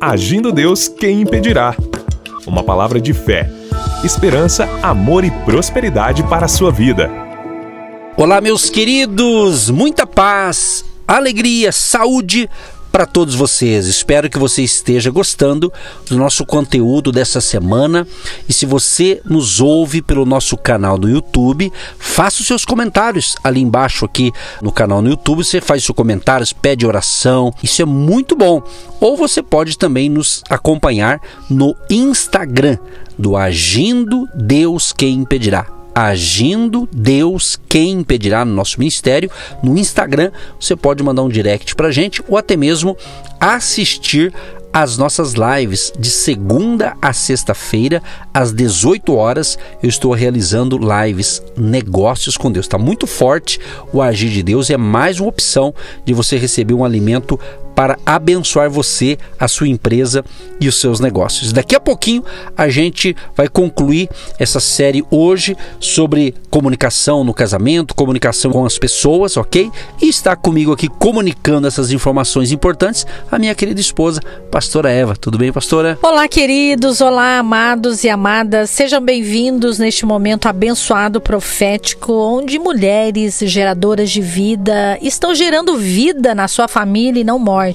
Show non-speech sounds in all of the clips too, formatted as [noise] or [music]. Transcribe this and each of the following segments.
Agindo Deus, quem impedirá? Uma palavra de fé, esperança, amor e prosperidade para a sua vida. Olá, meus queridos, muita paz, alegria, saúde para todos vocês. Espero que você esteja gostando do nosso conteúdo dessa semana. E se você nos ouve pelo nosso canal no YouTube, faça os seus comentários ali embaixo aqui no canal no YouTube. Você faz seus comentários, pede oração. Isso é muito bom. Ou você pode também nos acompanhar no Instagram do Agindo Deus Quem Impedirá Agindo Deus, quem impedirá no nosso ministério. No Instagram, você pode mandar um direct para gente ou até mesmo assistir as nossas lives de segunda a sexta-feira, às 18 horas. Eu estou realizando lives Negócios com Deus. Está muito forte o agir de Deus. É mais uma opção de você receber um alimento para abençoar você, a sua empresa e os seus negócios. Daqui a pouquinho a gente vai concluir essa série hoje sobre comunicação no casamento, comunicação com as pessoas, ok? E está comigo aqui comunicando essas informações importantes a minha querida esposa, pastora Eva. Tudo bem, pastora? Olá, queridos, olá, amados e amadas. Sejam bem-vindos neste momento abençoado profético, onde mulheres geradoras de vida estão gerando vida na sua família e não morte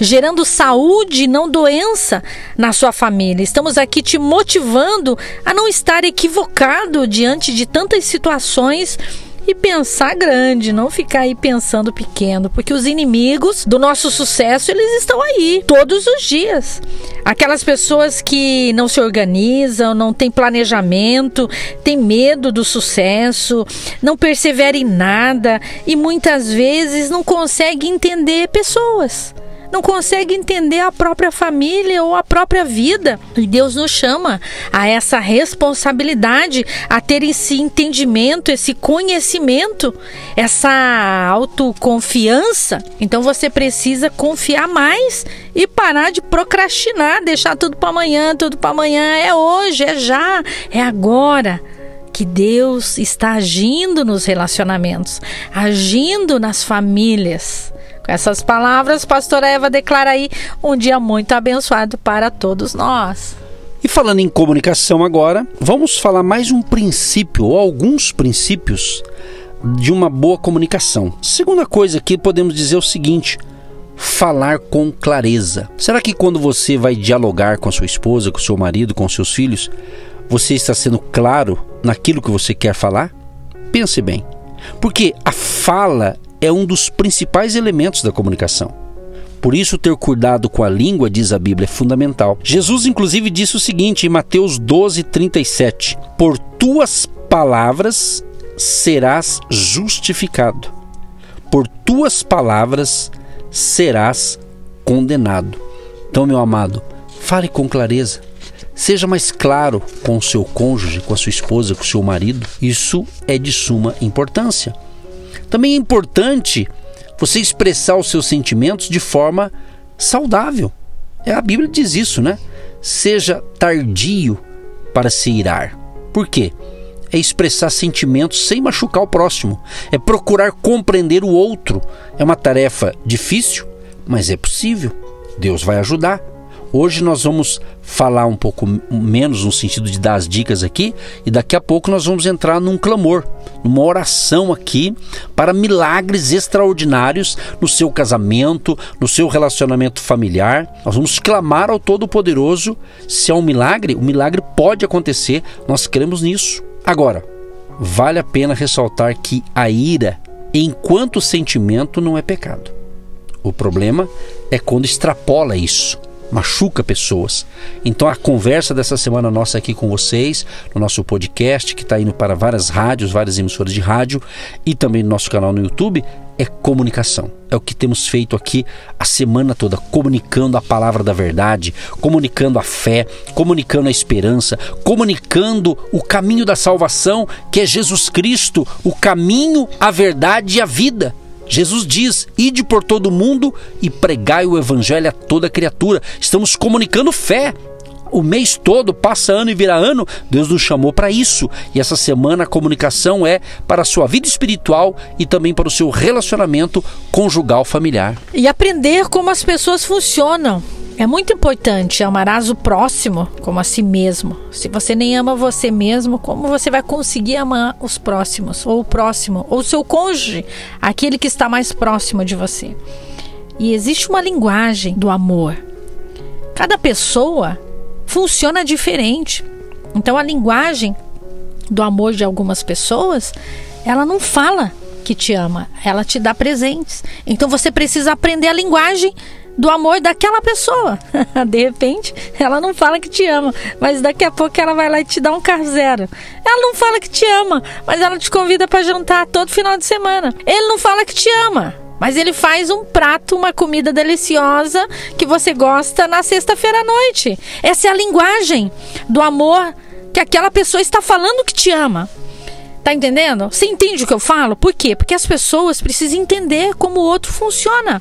gerando saúde não doença na sua família. Estamos aqui te motivando a não estar equivocado diante de tantas situações e pensar grande, não ficar aí pensando pequeno, porque os inimigos do nosso sucesso, eles estão aí todos os dias. Aquelas pessoas que não se organizam, não têm planejamento, têm medo do sucesso, não perseveram em nada e muitas vezes não conseguem entender pessoas não consegue entender a própria família ou a própria vida. E Deus nos chama a essa responsabilidade, a ter esse entendimento, esse conhecimento, essa autoconfiança. Então você precisa confiar mais e parar de procrastinar, deixar tudo para amanhã, tudo para amanhã. É hoje, é já, é agora que Deus está agindo nos relacionamentos, agindo nas famílias. Com essas palavras, pastora Eva declara aí um dia muito abençoado para todos nós. E falando em comunicação agora, vamos falar mais um princípio ou alguns princípios de uma boa comunicação. Segunda coisa que podemos dizer é o seguinte: falar com clareza. Será que quando você vai dialogar com a sua esposa, com seu marido, com seus filhos, você está sendo claro naquilo que você quer falar? Pense bem. Porque a fala é um dos principais elementos da comunicação. Por isso, ter cuidado com a língua, diz a Bíblia, é fundamental. Jesus, inclusive, disse o seguinte em Mateus 12, 37: Por tuas palavras serás justificado, por tuas palavras serás condenado. Então, meu amado, fale com clareza. Seja mais claro com o seu cônjuge, com a sua esposa, com o seu marido. Isso é de suma importância. Também é importante você expressar os seus sentimentos de forma saudável. É, a Bíblia diz isso, né? Seja tardio para se irar. Por quê? É expressar sentimentos sem machucar o próximo. É procurar compreender o outro. É uma tarefa difícil, mas é possível. Deus vai ajudar. Hoje nós vamos falar um pouco menos no sentido de dar as dicas aqui, e daqui a pouco nós vamos entrar num clamor, numa oração aqui para milagres extraordinários no seu casamento, no seu relacionamento familiar. Nós vamos clamar ao Todo-Poderoso. Se é um milagre, o milagre pode acontecer, nós cremos nisso. Agora, vale a pena ressaltar que a ira, enquanto sentimento, não é pecado. O problema é quando extrapola isso machuca pessoas. Então a conversa dessa semana nossa aqui com vocês, no nosso podcast, que está indo para várias rádios, várias emissoras de rádio e também no nosso canal no YouTube, é comunicação. É o que temos feito aqui a semana toda, comunicando a palavra da verdade, comunicando a fé, comunicando a esperança, comunicando o caminho da salvação, que é Jesus Cristo, o caminho, a verdade e a vida. Jesus diz: ide por todo o mundo e pregai o evangelho a toda criatura. Estamos comunicando fé. O mês todo, passa ano e vira ano, Deus nos chamou para isso. E essa semana a comunicação é para a sua vida espiritual e também para o seu relacionamento conjugal familiar. E aprender como as pessoas funcionam É muito importante amarás o próximo como a si mesmo. Se você nem ama você mesmo, como você vai conseguir amar os próximos, ou o próximo, ou seu cônjuge, aquele que está mais próximo de você? E existe uma linguagem do amor. Cada pessoa funciona diferente. Então a linguagem do amor de algumas pessoas, ela não fala que te ama, ela te dá presentes. Então você precisa aprender a linguagem do amor daquela pessoa. [laughs] De repente, ela não fala que te ama, mas daqui a pouco ela vai lá e te dá um zero. Ela não fala que te ama, mas ela te convida para jantar todo final de semana. Ele não fala que te ama, mas ele faz um prato, uma comida deliciosa que você gosta na sexta-feira à noite. Essa é a linguagem do amor que aquela pessoa está falando que te ama. Tá entendendo? Você entende o que eu falo? Por quê? Porque as pessoas precisam entender como o outro funciona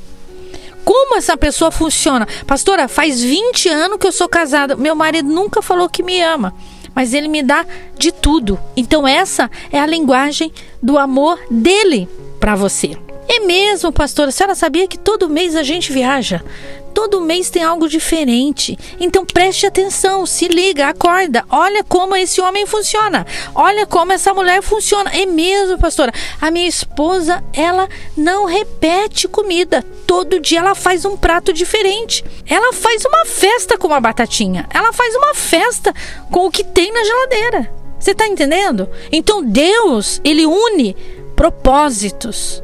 como essa pessoa funciona. Pastora, faz 20 anos que eu sou casada. Meu marido nunca falou que me ama, mas ele me dá de tudo. Então essa é a linguagem do amor dele para você. É mesmo, pastora. A senhora sabia que todo mês a gente viaja? Todo mês tem algo diferente. Então preste atenção, se liga, acorda. Olha como esse homem funciona. Olha como essa mulher funciona. É mesmo, pastora. A minha esposa, ela não repete comida. Todo dia ela faz um prato diferente. Ela faz uma festa com uma batatinha. Ela faz uma festa com o que tem na geladeira. Você está entendendo? Então Deus, ele une propósitos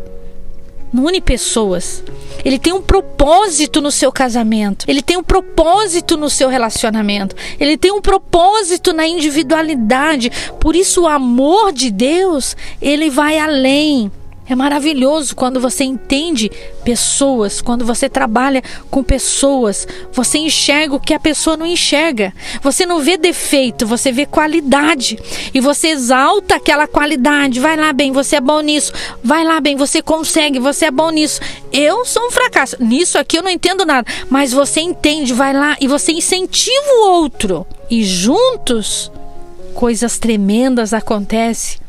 une pessoas. Ele tem um propósito no seu casamento. Ele tem um propósito no seu relacionamento. Ele tem um propósito na individualidade. Por isso o amor de Deus, ele vai além. É maravilhoso quando você entende pessoas, quando você trabalha com pessoas, você enxerga o que a pessoa não enxerga. Você não vê defeito, você vê qualidade. E você exalta aquela qualidade. Vai lá bem, você é bom nisso. Vai lá bem, você consegue, você é bom nisso. Eu sou um fracasso. Nisso aqui eu não entendo nada. Mas você entende, vai lá e você incentiva o outro. E juntos, coisas tremendas acontecem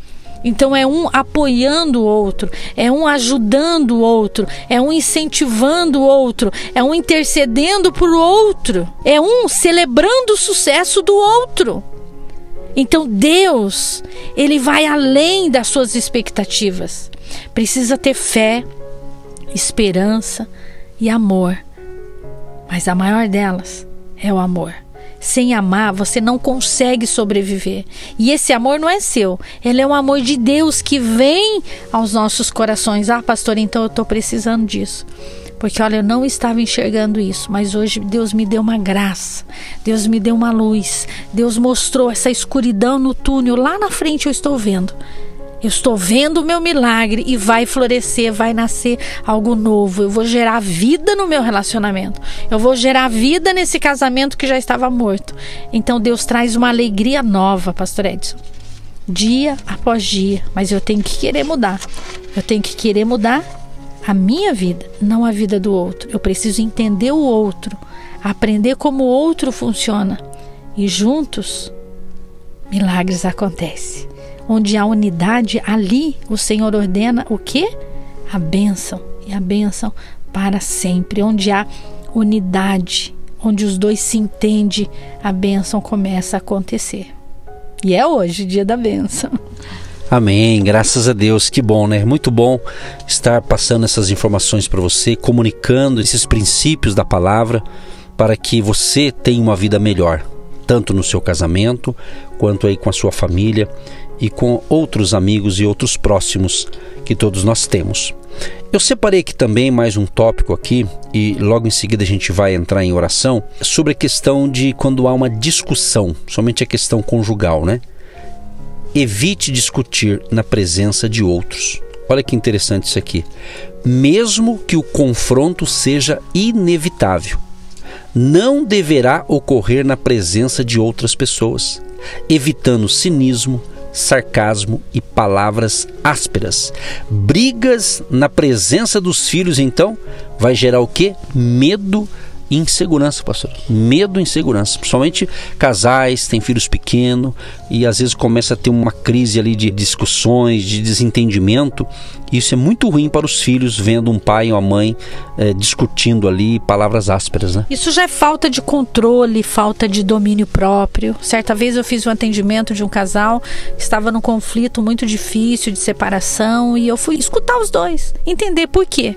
então é um apoiando o outro, é um ajudando o outro, é um incentivando o outro, é um intercedendo por outro, é um celebrando o sucesso do outro. Então Deus, ele vai além das suas expectativas. Precisa ter fé, esperança e amor. Mas a maior delas é o amor. Sem amar, você não consegue sobreviver. E esse amor não é seu, ele é um amor de Deus que vem aos nossos corações. Ah, pastor, então eu estou precisando disso. Porque olha, eu não estava enxergando isso, mas hoje Deus me deu uma graça, Deus me deu uma luz, Deus mostrou essa escuridão no túnel, lá na frente eu estou vendo. Eu estou vendo o meu milagre e vai florescer, vai nascer algo novo. Eu vou gerar vida no meu relacionamento. Eu vou gerar vida nesse casamento que já estava morto. Então Deus traz uma alegria nova, Pastor Edson. Dia após dia. Mas eu tenho que querer mudar. Eu tenho que querer mudar a minha vida, não a vida do outro. Eu preciso entender o outro, aprender como o outro funciona. E juntos, milagres acontecem onde há unidade, ali o Senhor ordena o que? A bênção. E a bênção para sempre. Onde há unidade, onde os dois se entendem, a bênção começa a acontecer. E é hoje dia da bênção. Amém, graças a Deus, que bom, né? Muito bom estar passando essas informações para você, comunicando esses princípios da palavra para que você tenha uma vida melhor, tanto no seu casamento quanto aí com a sua família e com outros amigos e outros próximos que todos nós temos. Eu separei aqui também mais um tópico aqui e logo em seguida a gente vai entrar em oração sobre a questão de quando há uma discussão, somente a questão conjugal, né? Evite discutir na presença de outros. Olha que interessante isso aqui. Mesmo que o confronto seja inevitável, não deverá ocorrer na presença de outras pessoas, evitando cinismo, sarcasmo e palavras ásperas. Brigas na presença dos filhos, então, vai gerar o que? Medo insegurança, pastor. Medo e insegurança. Principalmente casais, têm filhos pequenos e às vezes começa a ter uma crise ali de discussões, de desentendimento. Isso é muito ruim para os filhos vendo um pai ou uma mãe é, discutindo ali palavras ásperas, né? Isso já é falta de controle, falta de domínio próprio. Certa vez eu fiz um atendimento de um casal que estava num conflito muito difícil de separação e eu fui escutar os dois, entender por quê.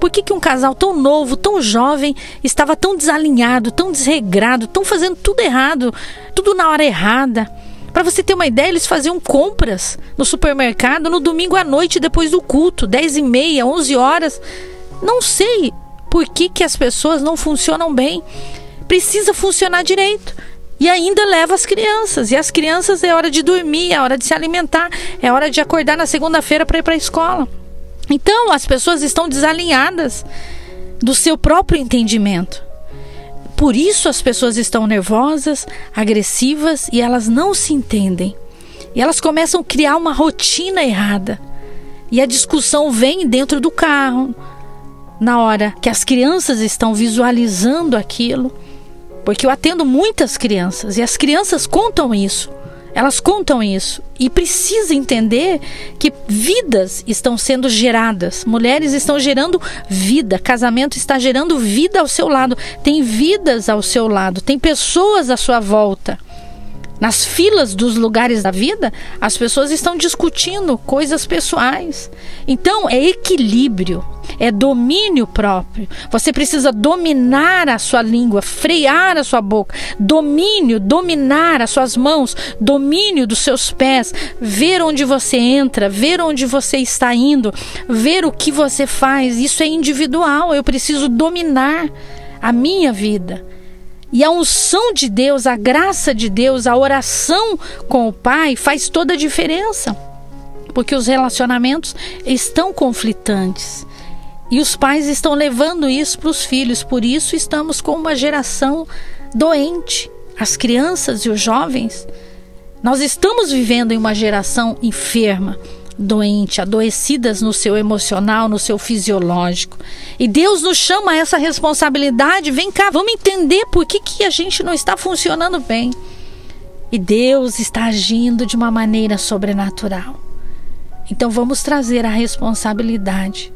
Por que, que um casal tão novo, tão jovem, estava tão desalinhado, tão desregrado, tão fazendo tudo errado, tudo na hora errada? Para você ter uma ideia, eles faziam compras no supermercado no domingo à noite depois do culto, 10 e meia, 11 horas. Não sei por que, que as pessoas não funcionam bem. Precisa funcionar direito. E ainda leva as crianças. E as crianças é hora de dormir, é hora de se alimentar, é hora de acordar na segunda-feira para ir para a escola. Então, as pessoas estão desalinhadas do seu próprio entendimento. Por isso as pessoas estão nervosas, agressivas e elas não se entendem. E elas começam a criar uma rotina errada. E a discussão vem dentro do carro, na hora que as crianças estão visualizando aquilo. Porque eu atendo muitas crianças e as crianças contam isso. Elas contam isso. E precisa entender que vidas estão sendo geradas, mulheres estão gerando vida, casamento está gerando vida ao seu lado, tem vidas ao seu lado, tem pessoas à sua volta. Nas filas dos lugares da vida, as pessoas estão discutindo coisas pessoais. Então, é equilíbrio, é domínio próprio. Você precisa dominar a sua língua, frear a sua boca, domínio, dominar as suas mãos, domínio dos seus pés, ver onde você entra, ver onde você está indo, ver o que você faz. Isso é individual. Eu preciso dominar a minha vida. E a unção de Deus, a graça de Deus, a oração com o Pai faz toda a diferença. Porque os relacionamentos estão conflitantes. E os pais estão levando isso para os filhos. Por isso estamos com uma geração doente. As crianças e os jovens. Nós estamos vivendo em uma geração enferma doente, adoecidas no seu emocional, no seu fisiológico. E Deus nos chama a essa responsabilidade. Vem cá, vamos entender por que, que a gente não está funcionando bem. E Deus está agindo de uma maneira sobrenatural. Então vamos trazer a responsabilidade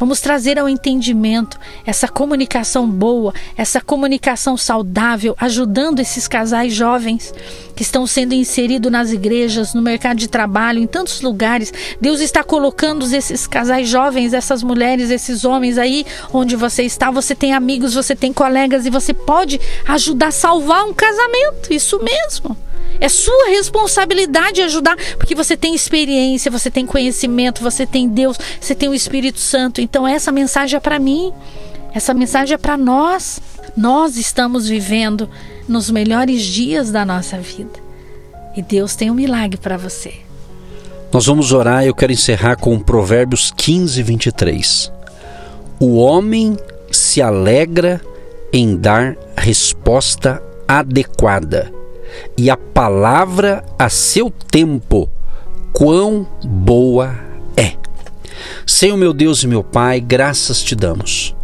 Vamos trazer ao entendimento essa comunicação boa, essa comunicação saudável, ajudando esses casais jovens que estão sendo inseridos nas igrejas, no mercado de trabalho, em tantos lugares. Deus está colocando esses casais jovens, essas mulheres, esses homens aí onde você está. Você tem amigos, você tem colegas e você pode ajudar a salvar um casamento. Isso mesmo. É sua responsabilidade ajudar, porque você tem experiência, você tem conhecimento, você tem Deus, você tem o Espírito Santo. Então essa mensagem é para mim. Essa mensagem é para nós. Nós estamos vivendo nos melhores dias da nossa vida. E Deus tem um milagre para você. Nós vamos orar, eu quero encerrar com Provérbios 15, 23. O homem se alegra em dar resposta adequada e a palavra a seu tempo, quão boa é. Senhor meu Deus e meu Pai, graças te damos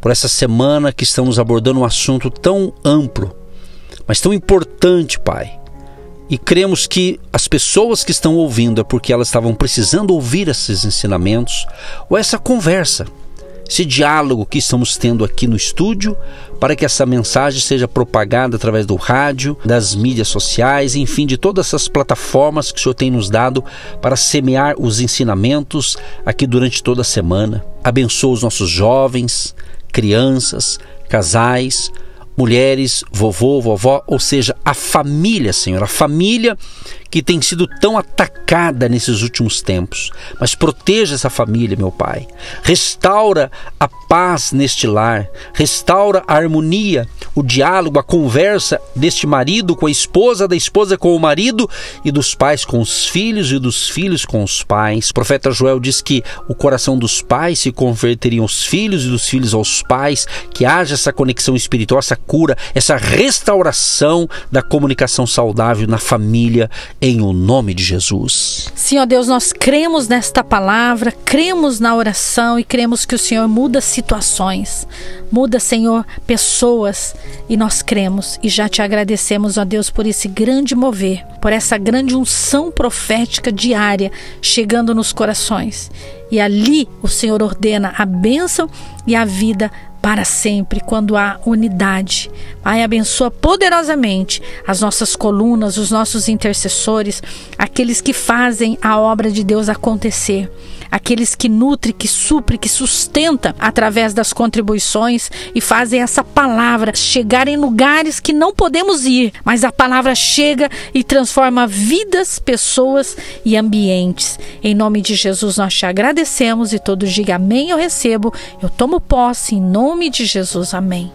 por essa semana que estamos abordando um assunto tão amplo, mas tão importante, Pai. E cremos que as pessoas que estão ouvindo é porque elas estavam precisando ouvir esses ensinamentos ou essa conversa esse diálogo que estamos tendo aqui no estúdio, para que essa mensagem seja propagada através do rádio, das mídias sociais, enfim, de todas essas plataformas que o Senhor tem nos dado para semear os ensinamentos aqui durante toda a semana. Abençoa os nossos jovens, crianças, casais, mulheres, vovô, vovó, ou seja, a família, Senhor, a família que tem sido tão atacada nesses últimos tempos. Mas proteja essa família, meu Pai. Restaura a paz neste lar, restaura a harmonia, o diálogo, a conversa deste marido com a esposa, da esposa com o marido e dos pais com os filhos e dos filhos com os pais. O profeta Joel diz que o coração dos pais se converteriam aos filhos e dos filhos aos pais, que haja essa conexão espiritual, essa cura, essa restauração da comunicação saudável na família, em o nome de Jesus. Ó Deus, nós cremos nesta palavra, cremos na oração e cremos que o Senhor muda situações, muda, Senhor, pessoas e nós cremos e já te agradecemos, ó Deus, por esse grande mover, por essa grande unção profética diária chegando nos corações. E ali o Senhor ordena a bênção e a vida para sempre, quando há unidade. Pai, abençoa poderosamente as nossas colunas, os nossos intercessores, aqueles que fazem a obra de Deus acontecer aqueles que nutre, que supre, que sustenta através das contribuições e fazem essa palavra chegar em lugares que não podemos ir, mas a palavra chega e transforma vidas, pessoas e ambientes. Em nome de Jesus nós te agradecemos e todos digam amém, eu recebo, eu tomo posse em nome de Jesus. Amém.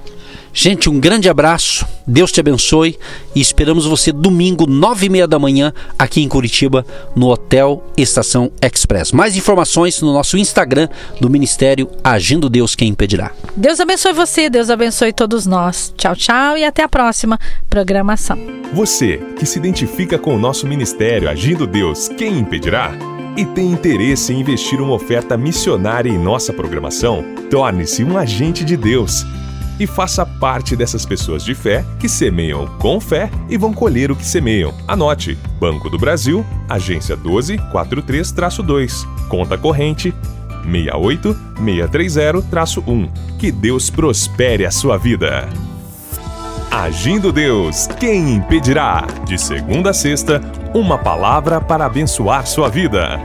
Gente, um grande abraço, Deus te abençoe e esperamos você domingo, nove e meia da manhã, aqui em Curitiba, no Hotel Estação Express. Mais informações no nosso Instagram do Ministério Agindo Deus Quem Impedirá. Deus abençoe você, Deus abençoe todos nós. Tchau, tchau e até a próxima programação. Você que se identifica com o nosso ministério Agindo Deus Quem Impedirá? E tem interesse em investir uma oferta missionária em nossa programação, torne-se um agente de Deus e faça parte dessas pessoas de fé que semeiam com fé e vão colher o que semeiam. Anote: Banco do Brasil, agência 1243-2, conta corrente 68630-1. Que Deus prospere a sua vida. Agindo Deus, quem impedirá? De segunda a sexta, uma palavra para abençoar sua vida.